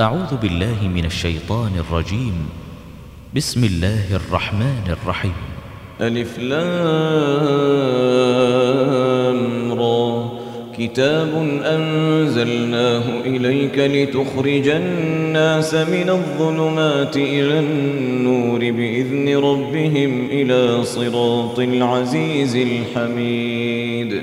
أعوذ بالله من الشيطان الرجيم. بسم الله الرحمن الرحيم. ألف لام را. كتاب أنزلناه إليك لتخرج الناس من الظلمات إلى النور بإذن ربهم إلى صراط العزيز الحميد.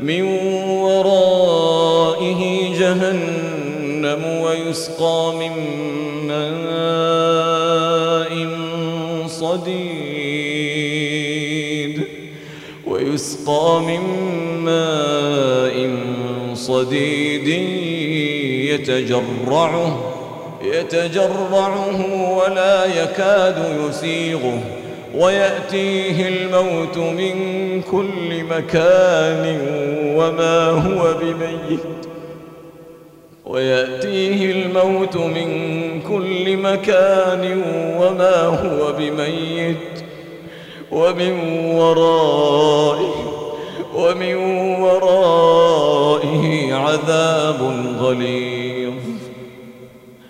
من ورائه جهنم ويسقى من ماء صديد ويسقى من ماء صديد يتجرعه يتجرعه ولا يكاد يسيغه. ويأتيه الموت من كل مكان وما هو بميت. ويأتيه الموت من كل مكان وما هو بميت. ومن ورائه ومن ورائه عذاب غليظ.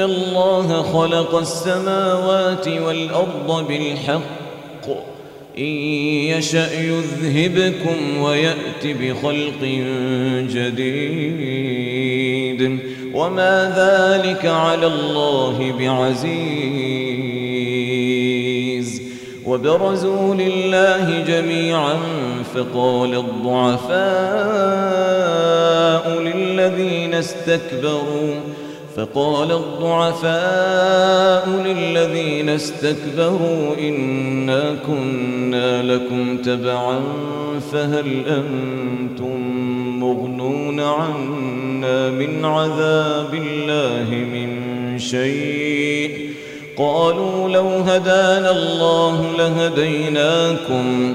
الله خلق السماوات والأرض بالحق إن يشأ يذهبكم ويأت بخلق جديد وما ذلك على الله بعزيز وبرزوا لله جميعا فقال الضعفاء للذين استكبروا فقال الضعفاء للذين استكبروا إنا كنا لكم تبعا فهل أنتم مغنون عنا من عذاب الله من شيء؟ قالوا لو هدانا الله لهديناكم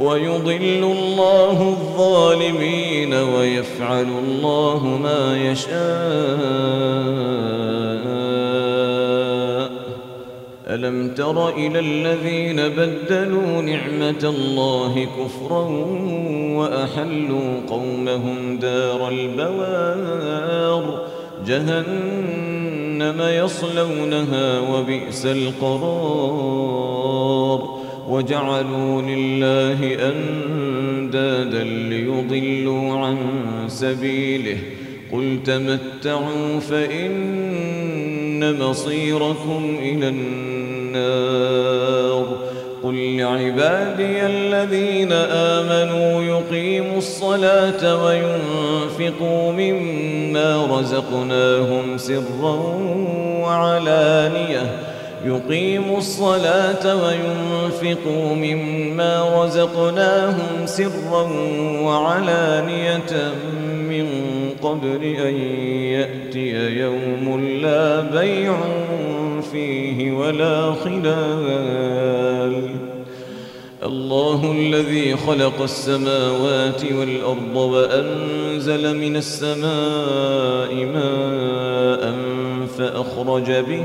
ويضل الله الظالمين ويفعل الله ما يشاء. ألم تر إلى الذين بدلوا نعمة الله كفرا وأحلوا قومهم دار البوار؟ جهنم يصلونها وبئس القرار. وجعلوا لله أندادا ليضلوا عن سبيله. قل تمتعوا فإن مصيركم إلى النار. قل لعبادي الذين آمنوا يقيموا الصلاة وينفقوا مما رزقناهم سرا وعلانيةً. يقيموا الصلاة وينفقوا مما رزقناهم سرا وعلانية من قبل أن يأتي يوم لا بيع فيه ولا خلال. الله الذي خلق السماوات والأرض وأنزل من السماء ماء فأخرج به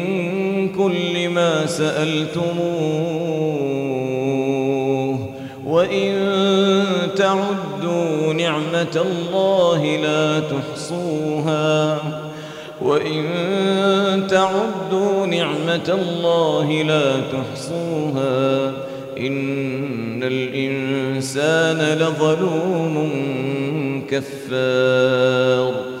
كل ما سألتموه. وإن تعدوا نعمة الله لا تحصوها. وإن تعدوا نعمة الله لا تحصوها. إن الإنسان لظلوم كفار.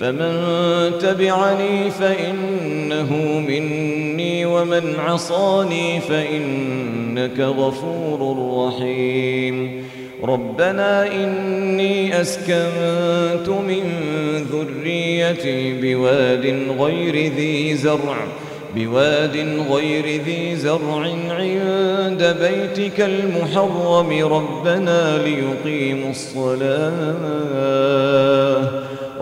فمن تبعني فإنه مني ومن عصاني فإنك غفور رحيم. ربنا إني أسكنت من ذريتي بواد غير ذي زرع بواد غير ذي زرع عند بيتك المحرم. ربنا ليقيموا الصلاة.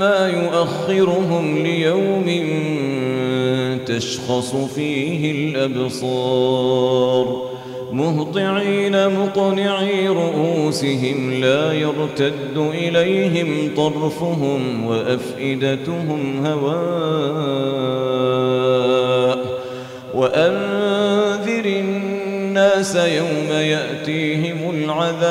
إنما يؤخرهم ليوم تشخص فيه الأبصار. مهطعين مقنعي رؤوسهم لا يرتد إليهم طرفهم وأفئدتهم هواء. وأنذر الناس يوم يأتيهم العذاب.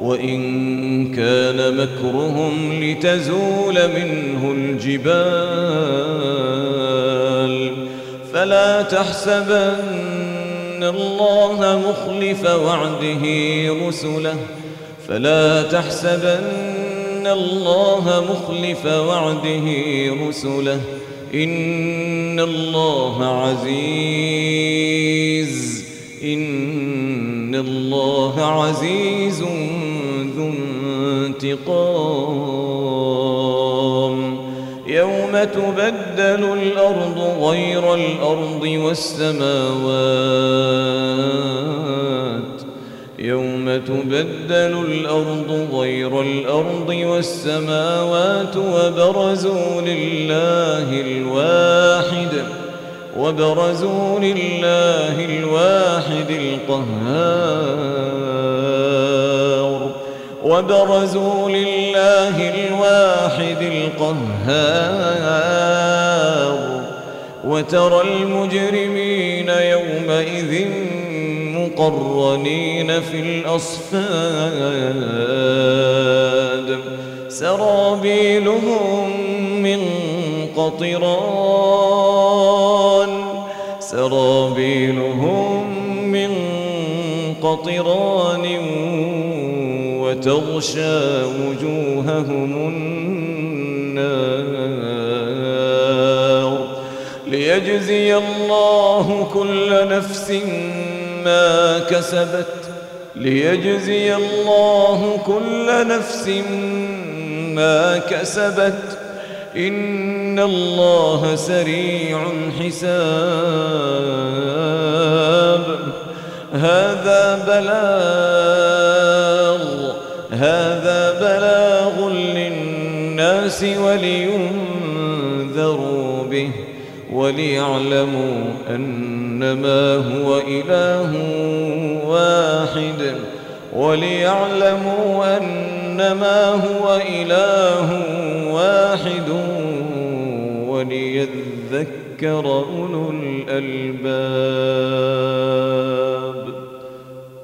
وإن كان مكرهم لتزول منه الجبال فلا تحسبن الله مخلف وعده رسله فلا تحسبن الله مخلف وعده رسله إن الله عزيز إن الله عزيز انتقام يوم تبدل الأرض غير الأرض والسماوات. يوم تبدل الأرض غير الأرض والسماوات وبرزوا لله الواحد. وبرزوا لله الواحد القهار. وبرزوا لله الواحد القهار وترى المجرمين يومئذ مقرنين في الأصفاد. سرابيلهم من قطران. سرابيلهم من قطران وتغشى وجوههم النار ليجزي الله كل نفس ما كسبت ليجزي الله كل نفس ما كسبت إن الله سريع الحساب هذا بلاغ للناس ولينذروا به وليعلموا أنما هو إله واحد وليعلموا أنما هو إله واحد وليذكر أولو الألباب